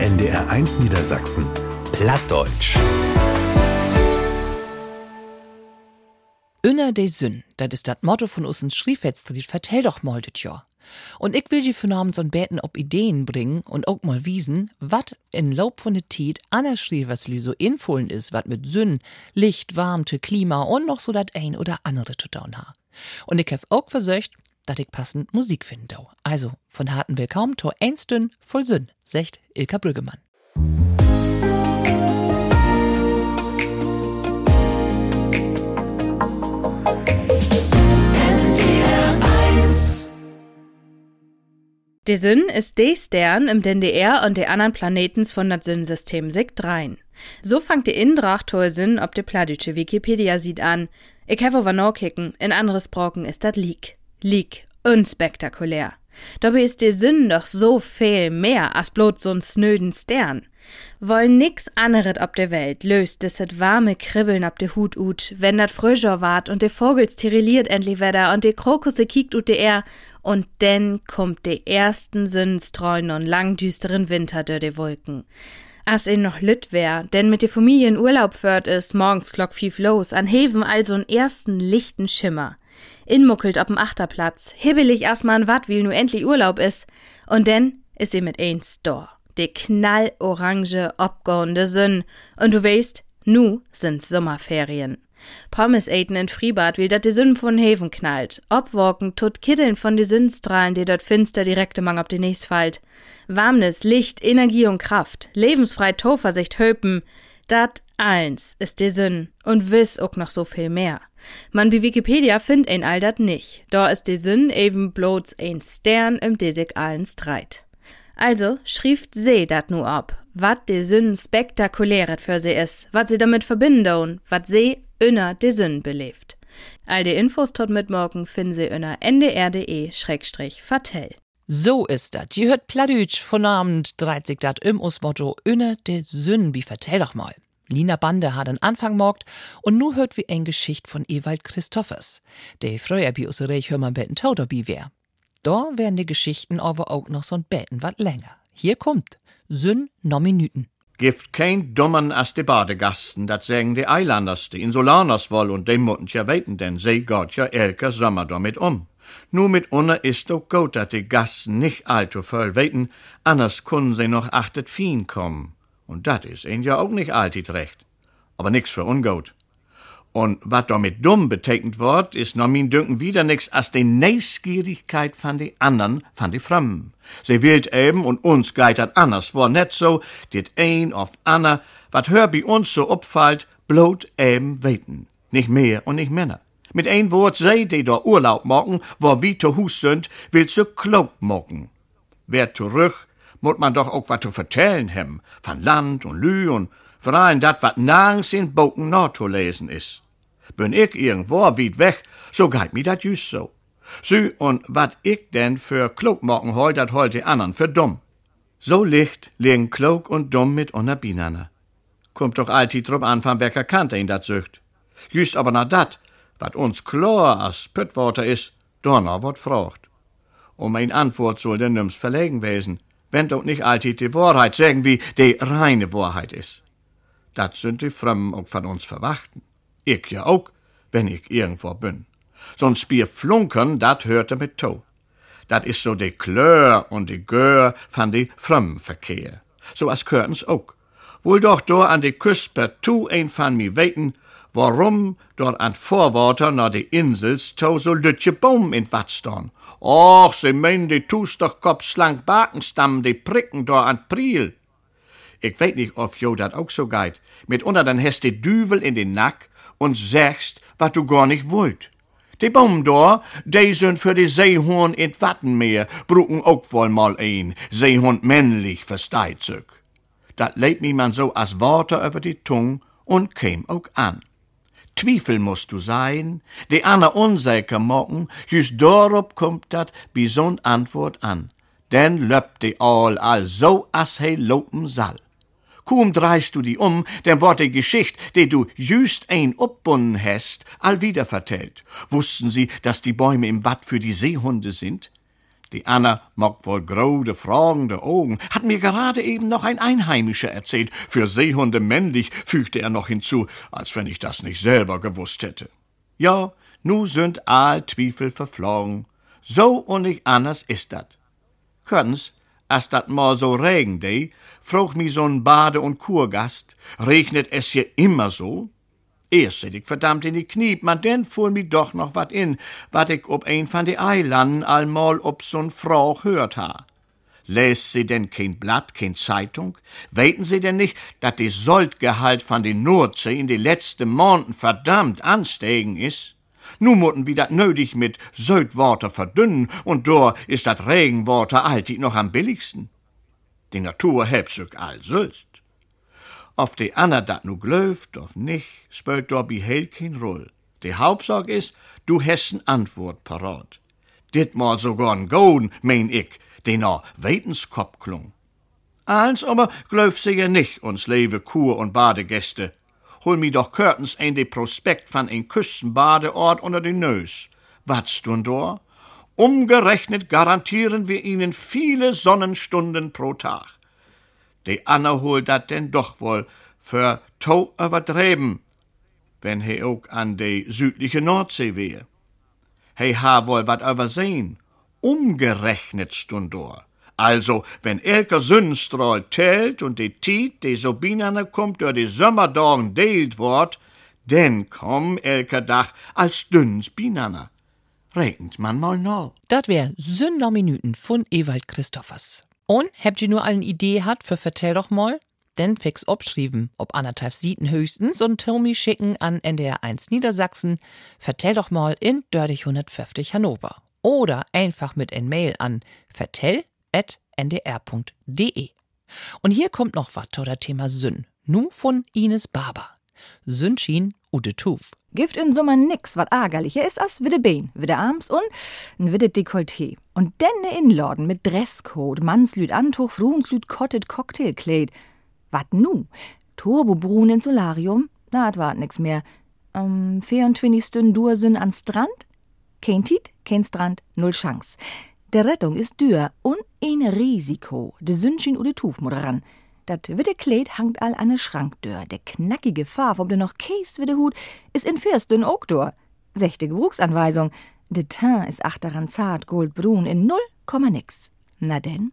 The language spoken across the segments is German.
NDR1 Niedersachsen. Plattdeutsch. Inner de Sünn, das ist das Motto von uns Schriefetztried, vertell doch mal das Jahr. Und ich will die für Namen so Beten ob Ideen bringen und auch mal wiesen, wat in Lob von der Tiet anders Schriefetzli so infohlen ist, wat mit Sünn, Licht, Warmte, Klima und noch so dat ein oder andere zu tun ha. Und ich hab auch versöcht, ich passend Musik finde. Also, von harten Willkommen to einstün voll Sünn, secht Ilka Brüggemann. Der Sünn ist de Stern im DDR und der anderen Planetens von das Sonnensystem sich drein. So fangt die Indracht hohe Sinn ob de pladütsche Wikipedia sieht an. Ich habe aber noch kicken, in anderes Brocken ist dat Leak. Leak, unspektakulär. Dabei ist der Sinn doch so viel mehr als bloß so'n snöden Stern. Wollen nix anderet ob der Welt löst des et warme Kribbeln ob de Hut ut, wenn dat Fröscher wart und de Vogel sterilliert endlich wedder und de Krokusse kiekt ut de er und denn kommt de ersten Sündstreuen und langdüsteren Winter dör de Wolken. As in noch lütt wär, denn mit de Familie in Urlaub föhrt is morgens klock fief los, an Heven also ersten lichten Schimmer. Inmuckelt ob'm Achterplatz, hibbelig erstmal an wat, wie nu endlich Urlaub is, und denn is sie mit eins Store de knallorange, obgehende Sünn. Und du weißt, nu sind Sommerferien. Pommes eten in Freibad, wie dat de Sünn von Heven knallt. Obwalken tut Kiddeln von de Sündstrahlen, die dort finster direkte Mang ob die nächst fallt. Warmnis, Licht, Energie und Kraft, lebensfrei Toversicht höpen. Dat eins ist de Sünn und wiss auch noch so viel mehr. Man wie Wikipedia find ein all dat nicht. Da ist de Sünn eben bloß ein Stern im Desig allen Streit. Also schrieft sie dat nu ab, wat de Sünn spektakuläret für sie is, wat sie damit verbinden, wat sie inner de Sünn belebt. All die Infos tot mit morgen finden sie inner ndr.de-vertell. So ist dat. Je hört Pladütsch von Abend 30 dat im Usmotto inner de Sünn, wie vertell doch mal. Lina Bande hat einen Anfang morgt und nu hört wie ein Geschicht von Ewald Christophers. Der früher bi us Reich hör man betten Tauder bi wär. Da werden die Geschichten aber auch noch so ein Betten wat länger. Hier kommt Sünn no Minuten. Gift kein Dummern as de Badegasten, dat sagen die Eilanders, die Insulaners woll und dem mutten ja weten, denn sie Gott ja elke Sommer damit um. Nur mit unner ist doch gut, dat die Gasten nicht allzu voll weten, anders können sie noch achtet Fien kommen. Und dat is ihnen ja auch nicht alltit recht. Aber nix für ungut. Und was damit dumm betekent wird, ist noch min Dünken wieder nix als die Neisgierigkeit von die anderen, von die Fremden. Sie wählt eben und uns geitert anders, war net so, dit ein auf Anna, wat hör bei uns so opfallt, blot eben weten. Nicht mehr und nicht minder. Mit ein Wort sei die da Urlaub morgen, wo wie zu Hus sind, will zu klug morgen. Wer zurück, muss man doch auch wat zu vertellen hem, von Land und Lü und vor allem dat wat nirgends in Boken zu lesen is. Bin ich irgendwo weit weg, so geht mi dat just so. Sü, und wat ich denn für klug machen heut, dat heut die anderen für dumm. So licht liegen klug und dumm mit unner Binane. Kommt doch alltid drüber an, von welcher Kante ihn dat sögt. Just aber na dat, wat uns klar as Püttworter is, donner wird frocht. Um ein Antwort soll denn nimm's verlegen wesen, wenn doch nicht alltid die Wahrheit sagen, wie die reine Wahrheit is. Dat sind die Fremden auch von uns verwachten. Ich ja auch, wenn ich irgendwo bin. So'n Spier Flunkern, dat hörte mit to. Dat is so de Klör und de Gör van de Fremdenverkehr. So as Körtens auch. Wohl doch do an de Küst per tu ein van mi weten, warum dort an Vorworter na de Insels to so lütje Baum in wat staan. Och, se meinen de tust doch kop slank Bakenstamm, de pricken dort an Priel. Ich weet nicht, ob jo dat auch so geht. Mitunter dann hast de Düvel in den Nack und sagst, wat du gar nicht wollt. Die Baum da, die sind für die Seehorn in Wattenmeer, bruken auch wohl mal ein, Seehund männlich versteht sich. Dat lebt mi man so as Worte über die Tung und käm auch an. Zwiefel musst du sein, die Anna unsäker mocken, just darauf kommt dat bi so'n Antwort an. Denn löppt die all all so as he lopen sall. Kaum dreist du die um, dann wird die Geschicht, die du jüst ein obbunden hast, all wieder vertellt. Wussten sie, dass die Bäume im Watt für die Seehunde sind? Die Anna mockt wohl grode, fragende Augen, hat mir gerade eben noch ein Einheimischer erzählt. Für Seehunde männlich, fügte er noch hinzu, als wenn ich das nicht selber gewusst hätte. Ja, nu sind all Twiefel verflogen. So und nicht anders ist dat. Können's, as dat mal so regen de, fruch mi so'n Bade- und Kurgast, regnet es hier immer so? Erst sit ich verdammt in die Knie, man denn fuhr mi doch noch wat in, wat ich ob ein von de Eilanden allmal ob so'n Frau hört ha. Lest sie denn kein Blatt, kein Zeitung? Weten sie denn nicht, dat de Soldgehalt von de Nordsee in de letzten Monaten verdammt ansteigen is? Nu mutten wie dat nötig mit Södwater verdünnen, und dor ist dat Regenwater alltid noch am billigsten. Die Natur hebt sich all sülst. Of de Anna dat nu glöft of nicht, spölt dor behel kein Roll. De Hauptsorg is, du hast n Antwort parat. Ditmal sogar n Golden, mein ich, den a Wetenskopf klung. Als aber glöft sie ja nicht uns lebe Kur- und Badegäste. Hol mi doch Curtains ein de Prospekt van ein Küstenbadeort unter den Nös. Wat's tun dor? Umgerechnet garantieren wir ihnen viele Sonnenstunden pro Tag. De Anna holt dat denn doch wohl für to übertreben, wenn he auch an de südliche Nordsee wehe. He ha wohl wat übersehen, umgerechnet stund dor. Also, wenn elker Sonnenstrahl tält und de Tiet, de so binane kommt, durch die Sommerdagen deelt wort, denn komm elker Dach als dünns binane. Regnet man mal no. Dat wär Sünder Minuten von Ewald Christoffers. Und habt ihr nur eine Idee hat für Vertell doch mal? Denn fix obschrieben, ob anderthalb Sieten höchstens und Tommy schicken an NDR 1 Niedersachsen, vertell doch mal in Dördig 150 Hannover. Oder einfach mit ein Mail an vertell.ndr.de. Und hier kommt noch was zu der Thema Sünn. Nu von Ines Barber. Sündschien Ude Tuf. Gift in Sommer nix, wat ärgerlicher ist als wieder Bein, wieder Arms und ein wieder Dekolleté. Und denne Inladen mit Dresscode, Mannslüd Antuch, Fruenslüd Kottet Cocktailkleid. Wat nu? Turbobrun in Solarium? Na, dat wart nix mehr. Am 24. Dursinn an Strand? Kein Tiet, kein Strand, null Chance. Der Rettung ist dür und ein Risiko. De Sündchen oder Tuf muss ran. Dat witte Kleid hangt all an ne Schranktür. Der knackige Farb, ob der noch Käse witte Hut, ist in Fürstün auch dor. Sechte Gebrauchsanweisung. De Teint ist achteran zart, goldbrun in null Komma nix. Na denn?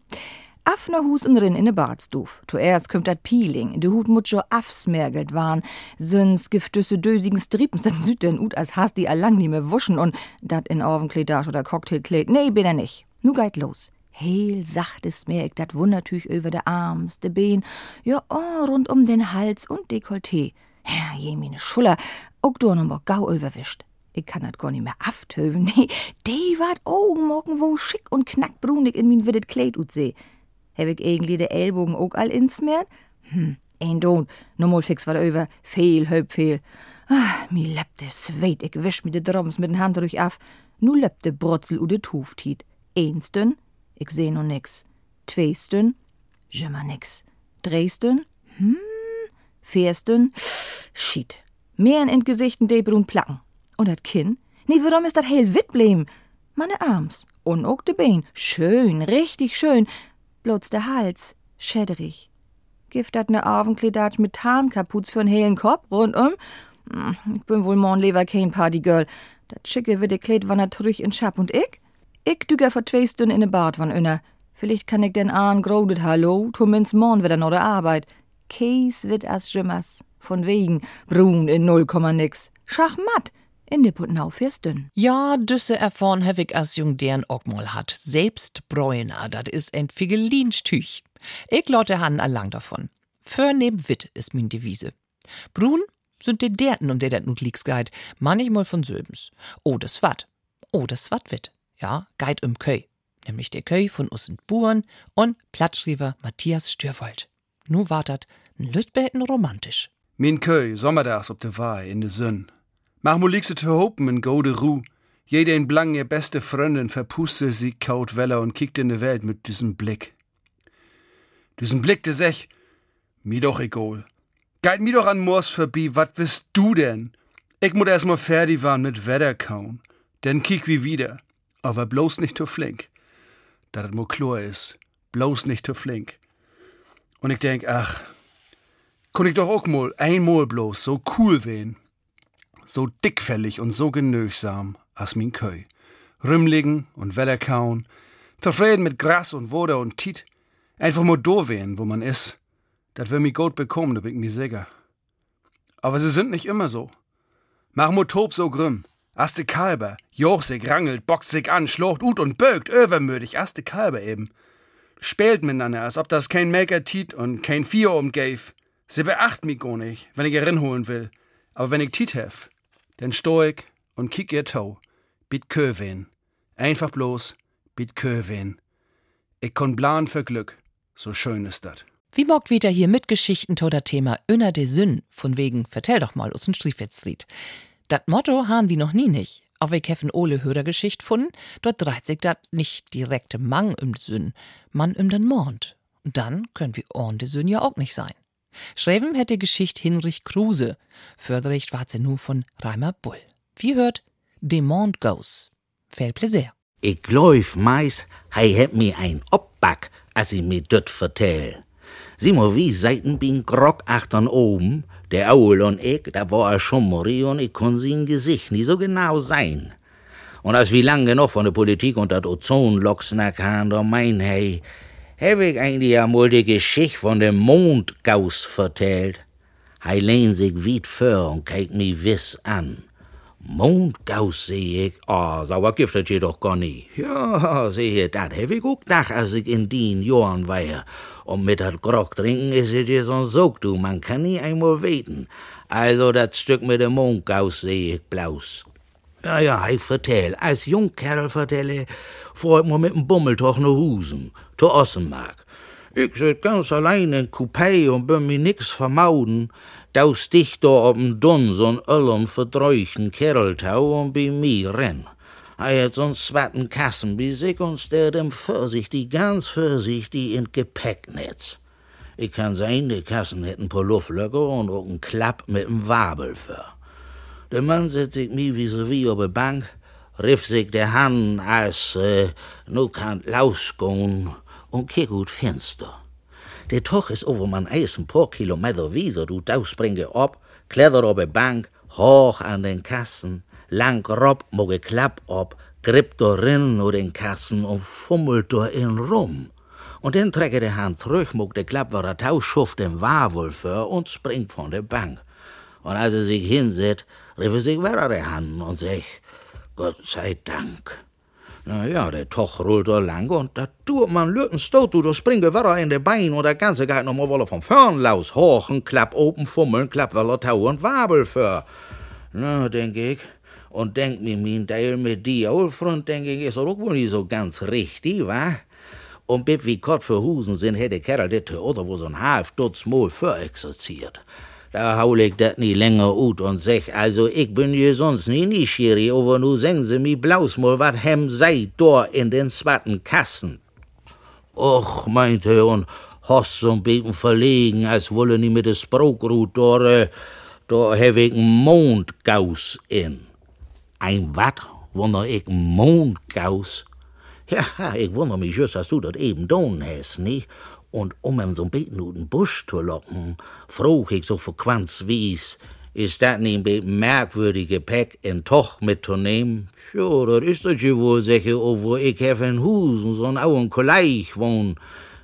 Affner Hus und rin in ne Bartstuf. Zuerst kümmt dat Peeling, de Hut mut jo afsmergelt waren. Süns giftöse dösigen Strippens, dann süd den Ut als hast die allang nie mehr wuschen und dat in Orvenkleidage oder Cocktailkleid. Nee, bin er nicht. Nu geit los. Heel sachtes merk dat Wundertüch über de Arms, de Bein, ja, oh, rund um den Hals und Dekolleté. Ja, je meine Schuller, ook do noch gau überwischt. Ich kann dat gar nicht mehr aftöven, nee, de wat Augenmorgen wo schick und knackbrunig in min widdet Kleid ut seh. Heb ich irgendwie de Ellbogen ook all insmert? Hm, ein Don, no mal fix wat über, fehl, hölp fehl. Ah, mi lebt de Sweit, ich wisch mi de Droms mit den Hand durch af. Nu lebt de Brotzel u de Tuftiet. Einstün, ich seh no nix. Zweistün, jimmer nix. Dreistün, hm, vierstün, shit. Mehr in Gesichten de brun placken. Und dat Kinn? Nee, warum ist dat hell wit bleiben? Meine Arms und ook de Bein. Schön, richtig schön. Bloß der Hals, schäderig. Gift dat ne Augenkledatsch mit Tarnkapuz für'n hellen Kopf rundum? Hm, Ich bin wohl morgen lieber kein Partygirl. Dat schicke witte Kleid wandert trüch in Schap und ich? Ich düger vor zwei Stunden in ne Bad von inner. Vielleicht kann ich den ahn grodet Hallo, zumindest morgen wieder noch der Arbeit. Käs wird as Schimmers. Von wegen, brun in null Komma nix. Schachmatt. In de Puttenau fährst dünn. Ja, düsse erfahren ich as jung deren mal hat. Selbst bräuner, dat is ein Figelinstüch. Ich lotte han allang davon. Für neben Witt ist min Devise. Brun sind de derten, um der dat nut liegst geit, manchmal von Söbens. Oh, das wat. Oh, das wat Witt. Ja, geit im Köy. Nämlich der Köy von ussen Buren und Plattschriever Matthias Stürwold. Nu wartet n Lütbeten romantisch. Min Köy, sommerdags op de Waai in de Sünn. Mach mo liegse te hopen in gode Ruh. Jede in Blang ihr beste Freundin verpuste sie kaut Weller und kickt in de Welt mit diesem Blick. Diesen Blick de sech, mi doch egal. Geit mi doch an Moors vorbei, wat wisst du denn? Ich muss erst mal fertig waren mit Wetter kauen. Denn kick wie wieder. Aber bloß nicht zu flink. dass es nur klar ist. Bloß nicht zu flink. Und ich denk, ach, kann ich doch auch mal einmal bloß so cool wehen. So dickfällig und so genügsam als min Köy. Rümligen und Weller kauen, zufrieden mit Gras und Woder und Tiet. Einfach mal do wehen, wo man ist. Das will mi gut bekommen, da bin ich mir sicher. Aber sie sind nicht immer so. Mach mo tob so grimm. Aste Kalber, joch sich rangelt, boxt sich an, schlocht ut und bögt, övermütig, aste Kalber eben. Spielt miteinander, als ob das kein Maker tit und kein Vier umgave. Sie beacht mich gar nicht, wenn ich ihr holen will. Aber wenn ich tit hef, dann steh ich und kick ihr Tau. Bit Köwen. Einfach bloß, bit Köwen. Ich kon plan für Glück. So schön ist dat. Wie mockt wieder hier mit Geschichten to das Thema Önner de Sünn, von wegen Vertell doch mal aus dem Striefwetzlied. Dat Motto han wie noch nie nicht. Auch wir keffen Ole Hörergeschicht funden, dort dreht sich dat nicht direkte Mang de Sünn, man um den Mond. Und dann können wir Ohren de Sünn ja auch nicht sein. Schreiben hätte Geschicht Hinrich Kruse, Förderrecht war sie nur von Reimer Bull. Wie hört, De Mond goes. Viel Plaisir. Ich glaub meis, hei heb mi ein Obback, als ich mir dort vertell. Sieh mal, wie seiten bin Grock achtern oben, der Aul und ich, da war er schon Mori und ich kon sie im Gesicht nie so genau sein. Und als wie lang genug von der Politik und dat Ozonlock snackern, da mein hey, hab ich eigentlich einmal die Geschichte von dem Mondgaus vertellt. Hei lehnt sich weit vor und kijkt mi wiss an. Mondgaus, seh ich, ah, oh, sauer giftet jedoch gar nie. Ja, sehe, dat hab ich auch gedacht, als ich in den Jahren war. Und mit dat Grog trinken is es ja so Sog, du, man kann nie einmal weten. Also dat Stück mit dem Mondgaus seh ich blaus. Ja, ja, ich vertell, als Jungkerl vertelle, ich mal mit dem Bummeltoch nach Husen, to Ossenmark. Ich sit ganz allein in Coupé und bin mir nix vermauden, daus dich da ob'n Dunn so'n öllern verdreuchen Kerltau und bi mir renn. Hat so'n zweiten Kassen bis ich uns der dem vorsichtig, ganz vorsichtig in Gepäcknetz. Ich kann sein, die Kassen hätten paar Luftlöcker und auch einen Klapp mit em Wabel für. Der Mann setzt sich mi wie so wie auf der Bank, riff sich der Hand als, äh, nu kann lausgehen und kick gut Fenster. Der Toch ist over man Eis ein paar Kilometer wieder, du springe ab, kletter auf der Bank, hoch an den Kassen, lang rob, moge Klapp ab, grip darin nur den Kassen und fummelt in rum. Und dann trägt der Hand zurück, mog der Klapp war der Tauschuft den Warwolfer und springt von der Bank. Und als er sich hinsetzt, rief er sich der Hand und sagt, Gott sei Dank. Na ja, der Toch rollt da lang und da tut man löten stot, du, da springe wieder in de Bein und der ganze geht noch mal wolle von vorn laus, hochen, klapp oben, fummeln, klapp weller Tau und Wabel für. Na, denk ich, und denk mir, mein Teil mit die Oldfront, denk ich, ist auch wohl nicht so ganz richtig, wa? Und bis wie Gott für Husen sind, hätte Kerl det oder wo so'n half Dutzmal für exerziert. Da haul ich dat nie länger ut und sech, also ich bin je sonst nie nischiri, aber nu seng sie mi blaus mal, wat hem sei da in den zweiten Kassen. Och, meinte er und hoss so'n bisschen verlegen, als wolle nie mit de Sprokrut da, äh, da hab ich Mondgaus in. Ein wat, wunder ich Mondgaus? Ja, ich wundere mich just, dass du dat eben don hast, nicht? Und um ihm so ein bisschen in den Busch zu locken, frug ich so verquanz wie's, ist dat nie ein bisschen merkwürdige Päck in Toch mitzunehmen? Ja, das ist das ja wohl sicher, wo ich hef in Husen so ein auen Kolleich wohn.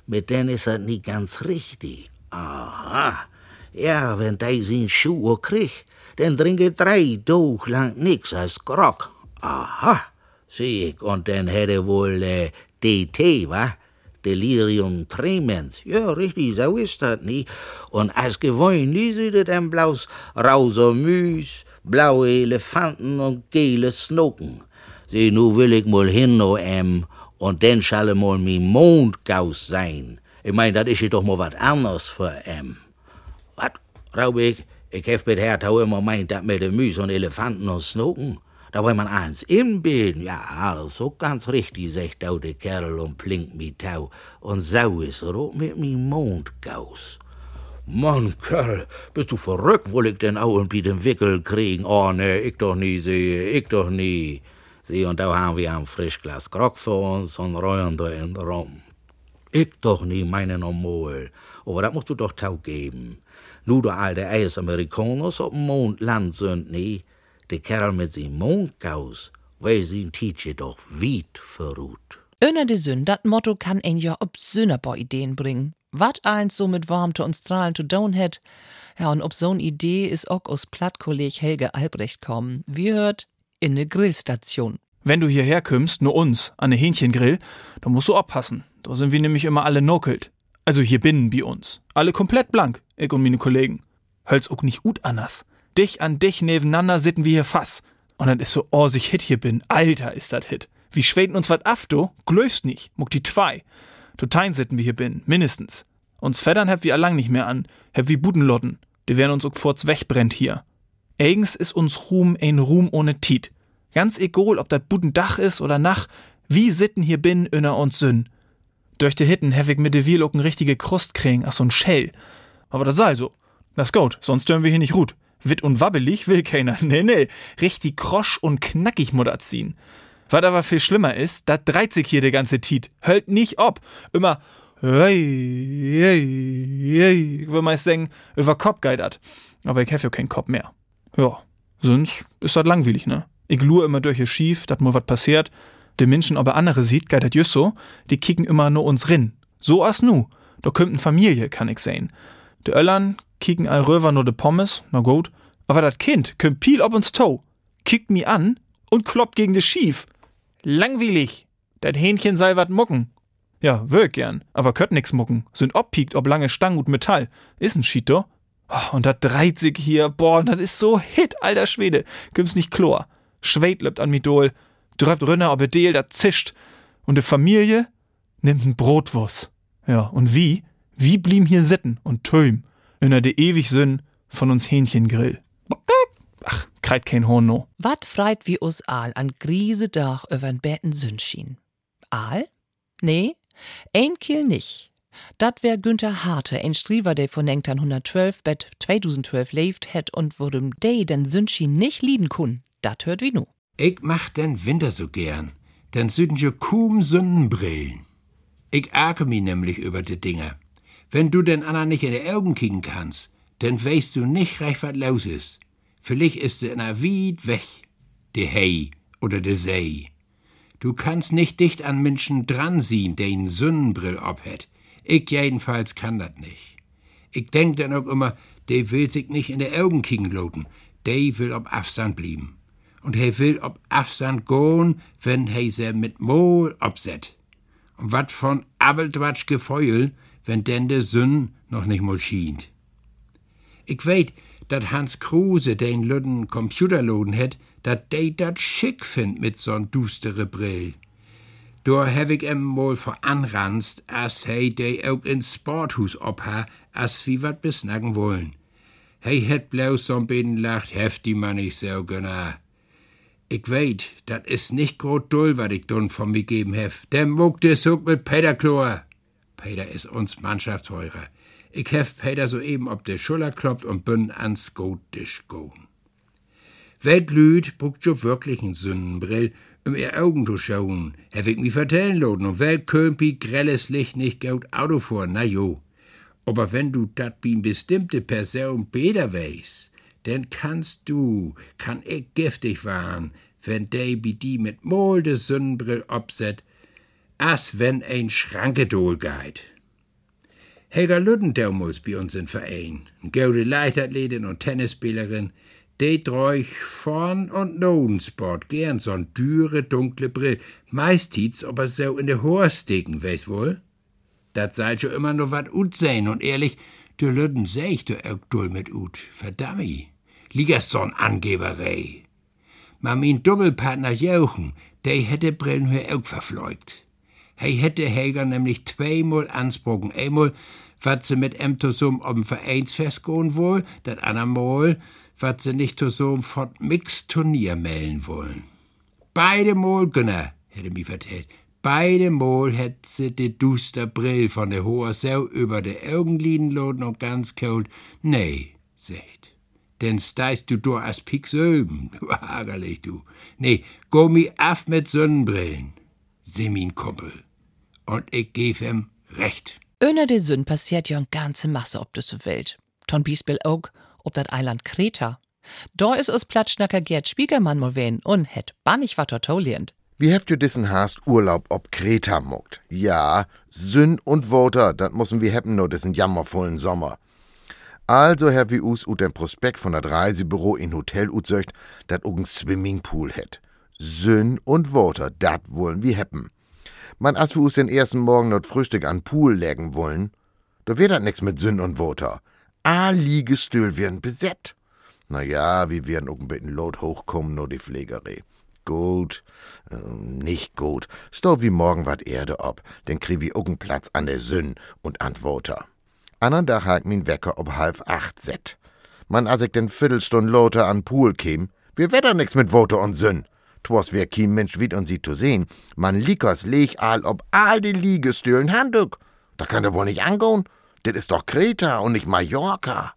Mit denen ist das nicht ganz richtig. Aha. Ja, wenn dei sin Schuhe krieg, dann trinke drei Tag lang nix als Grog. Aha, sieh ich, und dann hätte wohl äh, DT, wa? Delirium tremens. Ja, richtig, so ist das, nie. Und als gewöhnlich sieht es dann bloß rauser Müs, blaue Elefanten und gele Snoken. Sieh, nu will ich mal hin, no em, und dann schall mal mi Mondgaus sein. Ich mein, das ist doch mal wat anderes für em. Wat, Raubig? Ich hef mit Herr Tau immer meint, dat mit de Müs und Elefanten und Snoken. Da will man eins im Bild, ja, so ganz richtig, sagt auch der Kerl und blinkt mi Tau. Und so ist auch mit mi Mondgaus. Mann, Kerl, bist du verrückt, woll ich denn auch irgendwie den Wickel kriegen? Oh, ne, ich doch nie sehe, ich doch nie. Sie, und da haben wir ein frisch Glas Grog für uns und räumen da in Raum. Ich doch nie, meine normal. Aber das musst du doch tau geben. Nu der alte Eis Amerikaners op dem Mond land sind, nee. Der Kerl mit seinem Mondgaus, weil sie Tietje doch weit verruht. Öner de Sünn, dat Motto kann ein ja ob Sünnerbar Ideen bringen. Wat eins so mit Warmte und Strahlen zu het. Ja, und ob so'n Idee is auch aus Plattkolleg Helge Albrecht kommen. Wie hört, in ne Grillstation. Wenn du hierher kümmst, nur uns, an ne Hähnchengrill, dann musst du aufpassen. Da sind wir nämlich immer alle nokelt. Also hier binnen bei uns. Alle komplett blank, ich und meine Kollegen. Hölz auch nicht gut anders. Dich an dich nebeneinander sitten wir hier fass. Und dann ist so, oh, sich Hit hier bin. Alter, ist dat Hit. Wie schweden uns wat af, du? Glöfst nicht, muck die zwei. Totein sitten wir hier bin, mindestens. Uns Feddern hab wir allang nicht mehr an, hab wie Budenlotten. Die werden uns auch vorz wegbrennt hier. Eigens ist uns Ruhm ein Ruhm ohne Tiet. Ganz egal, ob dat Budendach is oder nach, wie sitten hier bin, inner uns Sünn. Durch die Hitten ich mit de Wielocken richtige Krust kriegen, ach so'n Schell. Aber das sei so. Das gut, sonst dürfen wir hier nicht gut. Witt und wabbelig will keiner. Nee, nee. Richtig krosch und knackig mutter ziehen. Was aber viel schlimmer ist, da dreht sich hier der ganze Tiet. Hört nicht ob. Immer, hey, hey, hey. Will meist sagen, über Kopf geidert. Aber ich hab ja keinen Kopf mehr. Ja, sonst ist das langweilig, ne? Ich lure immer durch ihr Schief, dat mal wat passiert. De Menschen aber andere sieht, geidert just so, die kicken immer nur uns rin. So as nu. Da kümmt n Familie, kann ich sehen. De Öllern kicken all röver nur de Pommes, na gut. Aber dat Kind kümmt piel ob uns Toe, kickt mi an und kloppt gegen de Schief. Langweilig. Dat Hähnchen sei wat mucken. Ja, wirk gern, aber könnt nix mucken. Sind obpiekt ob lange Stang und Metall. Is n Schied. Oh, und dat dreht sich hier, boah, dat is so hit, alter Schwede. Gibt's nicht Chlor. Schwed löbt an Midol, dröbt Rünner ob Edel, dat zischt. Und de Familie nimmt n Brotwurst. Ja, und wie? Wie blieben hier sitten und töm? Inner de ewig Sünn von uns Hähnchengrill. Ach, kreit kein Horn no. Wat freit wie us Aal an Griese Dach übern Betten Sündschien? Aal? Nee, ein Kiel nicht. Dat wär Günther Harte, ein Striever, der von 1912 bet 2012 lebt het und worum de den Sündschien nicht lieden kun. Dat hört wie nu. Ich mach den Winter so gern, denn süden je kaum Sonnenbrillen. Ich ärgere mich nämlich über die Dinger. Wenn du den anderen nicht in die Augen kicken kannst, dann weißt du nicht recht, was los ist. Vielleicht ist der na weit weg, de Hei oder de See. Du kannst nicht dicht an Menschen dran sehen, der einen Sonnenbrill abhat. Ich jedenfalls kann das nicht. Ich denk dann auch immer, der will sich nicht in die Augen kicken loten, der will ob Afstand blieben. Und er will ob Afstand gehen, wenn er se mit Mol abset. Und wat von Abeltwatsch Gefeul, wenn denn de Sünn noch nicht mal schient. Ich weet, dat Hans Kruse den Lüden Computerloden het, dat de dat schick find mit so'n düstere Brill. Door heb ik em mal veranranst, as hij de ook ins Sporthus opha, as wie wat besnacken wollen. Hij het bloß so'n bisschen lacht, heft die man nicht so genau. Ich weet, dat is nicht grot dull, wat ich dun von mir geben hef. Der muckt es auch mit Peter Chlor. Peter is uns Mannschaftsheurer. Ich hef Peter soeben ob der Schulter kloppt und bin ans Gotisch goen. Weltlüd bruckt jo wirklich n Sündenbrill, um ihr Augen zu schauen. Hef ich mi vertellen loten, und Welt kömpi grelles Licht nicht gaut Auto vor, na jo. Aber wenn du dat bi bestimmte Person beder weis, denn kannst du, kann ich giftig waren, wenn de bi die mit Mol de Sündenbrill obset, as wenn ein Schrankedol geit. Helga Lüdendaumus bei uns im Verein, gute Leichtathletin und Tennisspielerin, die treuch vorn und noden Sport gern so'n düre, dunkle Brill, meist hit's aber so in de Haar stecken, weißt wohl? Dat sei schon immer nur wat ut sein und ehrlich, du Lüden seh ich du auch dull mit ut, verdammi. Liga so'n Angeberei. Ma min Doppelpartner Jochen, der hätte Brillen hör auch verfleugt. Hei hätte Helga nämlich zweimal ansprochen. Einmal, wat sie mit em zusammen ob'n Vereinsfest gehen wohl, dat andermal, wat sie nicht zusammen fort Mix-Turnier melden wollen. Beide Mal, Günner, hätte mi vertellt, beide Mal hätt sie de duster Brill von der hoher Sau über de Augenliden loden und ganz kalt, nee, secht. denn steist du doch als Pix öben. Du ärgerlich, du. Nee, go mi af mit Sonnenbrillen. Seh min Kumpel. Und ich geb ihm recht. Öner de Sünn passiert ja eine ganze Masse ob das Welt. Ton Biesbel auch, ob dat Eiland Kreta. Da is us Platschnacker Gerd Spiegelmann mal wen und het bannig wat tolient. Wie heft du dissen hast Urlaub ob Kreta muckt? Ja, Sünn und Water, dat mussen wir heppen no dissen jammervollen Sommer. Also Herr wie us ut den Prospekt von dat Reisebüro in Hotel utzöcht, dat ugen Swimmingpool het. Sünn und Water, dat wollen wir heppen. Man as wir us den ersten Morgen not Frühstück an Pool legen wollen, da wird dat nix mit Sünn und Water. A Liegestühl werden besetzt. Na ja, wir werden auch ein bisschen Lot hochkommen, nur die Pflegerei. Gut, äh, nicht gut. Stau wie morgen wat Erde ob, denn krieg wie auch Platz an der Sünn und Antworter. Andern Tag hakt min Wecker ob halb acht set. Man as ich den Viertelstund Lote an Pool käm, wir wetter nix mit Wote und Sünn. Twas wär kein Mensch wit und sie zu sehen. Man liekers leg all ob all die Liegestühlen Handuk. Da kann er wohl nicht angehen. Das ist doch Kreta und nicht Mallorca.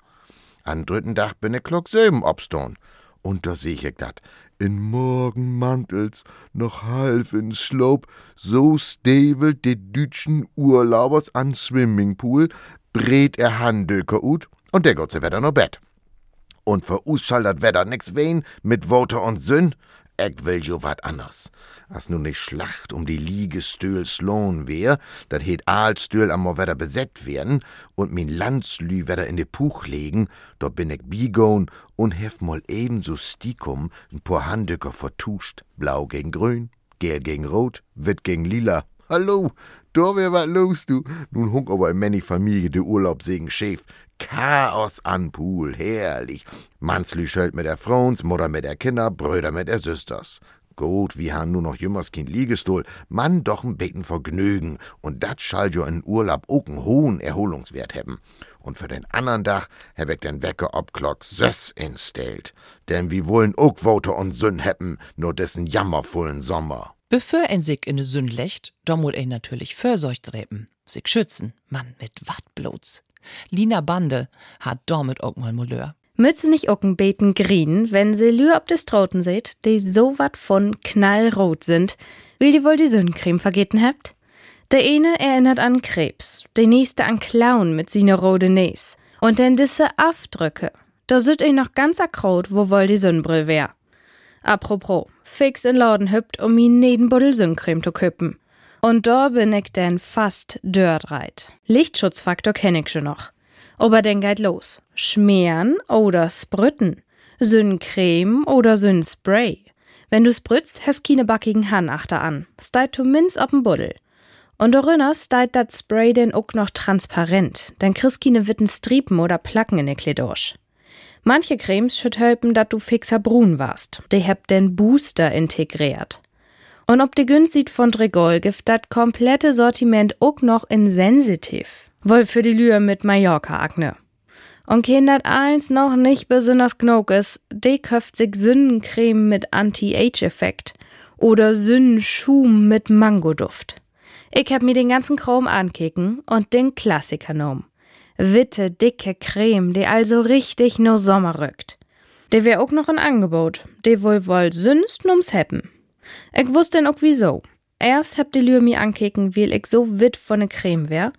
An dritten Tag bin ich klock sieben obstone. Und da seh ich dat. In Morgenmantels, noch halb in Slope, so stevelt de dütschen Urlaubers an Swimmingpool, brät er Handöker ut und der Gott se Wetter no Bett. Und für dat Wetter nix wehen mit Woter und Sünn. Ich will jo wat anders. As nu nicht Schlacht um die Liegestühl Sloan wär, dat het Aalstühl am Wetter beset werden und min Landslü Wetter in de Puch legen, dort bin ich bigon und hef mal ebenso Stikum n paar Handücker vertuscht. Blau gegen grün, gelb gegen rot, wit gegen lila. Hallo, da wär wat los, du. Nun hunk aber in many Familie de Urlaub segen Chef. Chaos an Pool, herrlich. Manslü schölt mit der Frauens, Mutter mit der Kinder, Brüder mit der Süsters. Gut, wir han nur noch jümmers Kind Liegestuhl, man doch ein Becken Vergnügen, und dat schall jo in Urlaub auch einen hohen Erholungswert hebben. Und für den andern Dach hab ich den Wecker ob Glock Söss instellt. Denn wir wollen auch Woter und Sünn hebben, nur dessen jammervollen Sommer. Bevor ein sich in de Sünn lecht, da muss ein natürlich Fürsorg treten, sich schützen, Mann mit wat bloß. Lina Bande hat damit auch mal. Mütze nicht ocken beten green, wenn se Lür ob des Trauten seht, die so wat von knallrot sind, will die wohl die Sündencreme vergeten habt? Der eine erinnert an Krebs, der nächste an Clown mit sine rode Näs. Und denn disse Afdrücke, da süd ich noch ganz akraut, wo wohl die Sündenbrill wär. Apropos, fix in Laden hüppt, um ihn Nedenbuddel Sündencreme zu küppen. Und da bin ich denn fast dörreit. Lichtschutzfaktor kenn ich schon noch. Aber dann geht los. Schmieren oder sprütten. Sünncreme oder Sünnspray. Wenn du sprützt, hast keine backigen Hanachter an. Steit du minz ob'n Buddel. Und darunter steit dat Spray denn auch noch transparent. Dann kriegst keine witten Striepen oder Placken in der Kledorsch. Manche Cremes schütt helpen, dat du fixer brun warst. Die hebt den Booster integriert. Und ob de günstig von Dregol gibt dat komplette Sortiment auch noch in sensitiv. Wohl für die Lühe mit Mallorca-Akne. Und kindert eins noch nicht besonders gnok ist, de köft sich Sündencreme mit Anti-Age-Effekt oder Sünnenschum mit Mangoduft. Ich hab mir den ganzen Chrom ankicken und den Klassiker genommen. Witte, dicke Creme, die also richtig nur Sommer rückt. Der wär auch noch ein Angebot, de wohl wohl sündst nums heppen. Ich wusste auch wieso. Erst hab die Lür mir ankicken, weil ich so witt von ne Creme wär,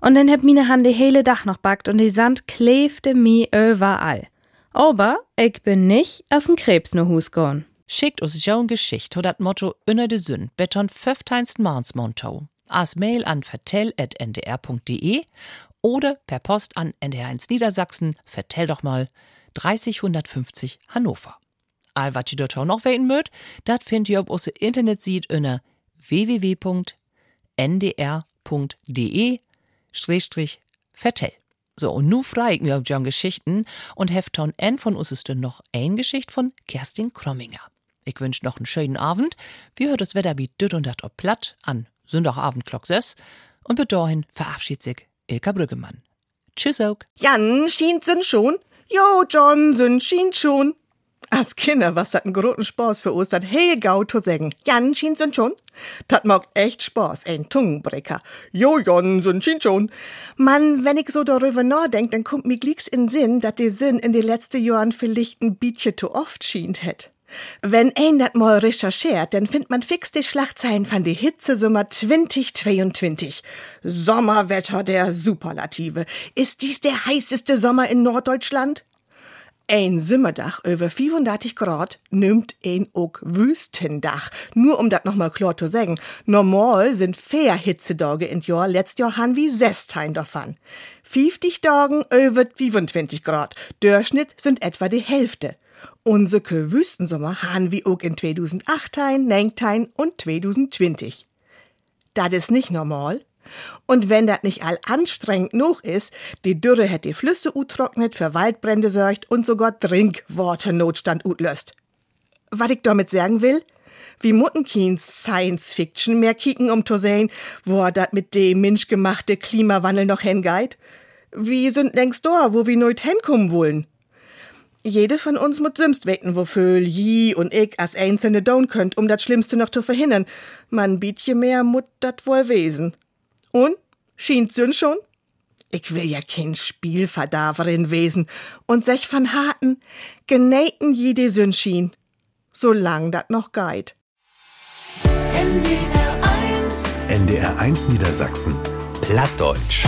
und dann hab mine Hand die hele Dach noch backt und die Sand klefte mi überall. Aber ich bin nicht as n Krebs no Hus gorn. Schickt uns jo Geschicht ho dat Motto Inner de Sünn beton 15. Mans Monto. As Mail an vertell.ndr.de oder per Post an NDR1 Niedersachsen, vertell doch mal 30150 Hannover. All wat ihr dort auch noch weten mögt, dat findet ihr auf unser Internet unter www.ndr.de Schrägstrich vertell. So, und nu frei ich mir auf John Geschichten und hefton en von uns ist noch ein Geschicht von Kerstin Kromminger. Ich wünsch noch einen schönen Abend. Wir hört das Wetter wie dütt und dat ob platt an Sonntagabend Glock 6 und bis dahin verabschiedet sich Ilka Brüggemann. Tschüss auch. Jan, schien schon? Jo, John, sind schien schon. Als Kinder was dat ein großen Spaß für uns, dat hey gau zu sagen. Jan, schien sind schon? Dat macht echt Spaß, ein Tungenbrecher. Jo, Jan, sind schien schon. Mann, wenn ich so darüber nachdenk, dann kommt mir glicks in Sinn, dat die Sinn in den letzten Jahren vielleicht ein bisschen zu oft schient hätt. Wenn ein dat mal recherchiert, dann findet man fix die Schlagzeilen von die Hitzesommer 2022. Sommerwetter der Superlative. Ist dies der heißeste Sommer in Norddeutschland? Ein Simmerdach über 35 Grad nimmt ein ook Wüstendach. Nur um dat nochmal klar zu sagen. Normal sind vier Hitzetage in Jahr, letzt Jahr han wie sestein davon. 50 Tagen über 25 Grad. Durchschnitt sind etwa die Hälfte. Unsere Wüstensommer han wie ook in 2008, 19 und 2020. Das ist nicht normal. Und wenn dat nicht all anstrengend noch is, die Dürre hätt die Flüsse utrocknet, für Waldbrände sorgt und sogar Trinkwasser-Notstand utlöst. Was ich damit sagen will? Wie Muttenkiens Science Fiction mehr kicken, um zu sehen, wo dat mit dem menschgemachte Klimawandel noch hingeit? Wie sind längst da, wo wir neut hinkommen wollen? Jede von uns muss sümmst wetten, wofür ji und ich als Einzelne down könnt, um das Schlimmste noch zu verhindern. Man biet je mehr mut dat wohl wesen. Und? Schient sün schon? Ich will ja kein Spielverdaverin wesen und sech von harten, genähten jede Sün schien. Solang dat noch geit. NDR 1 NDR 1 Niedersachsen Plattdeutsch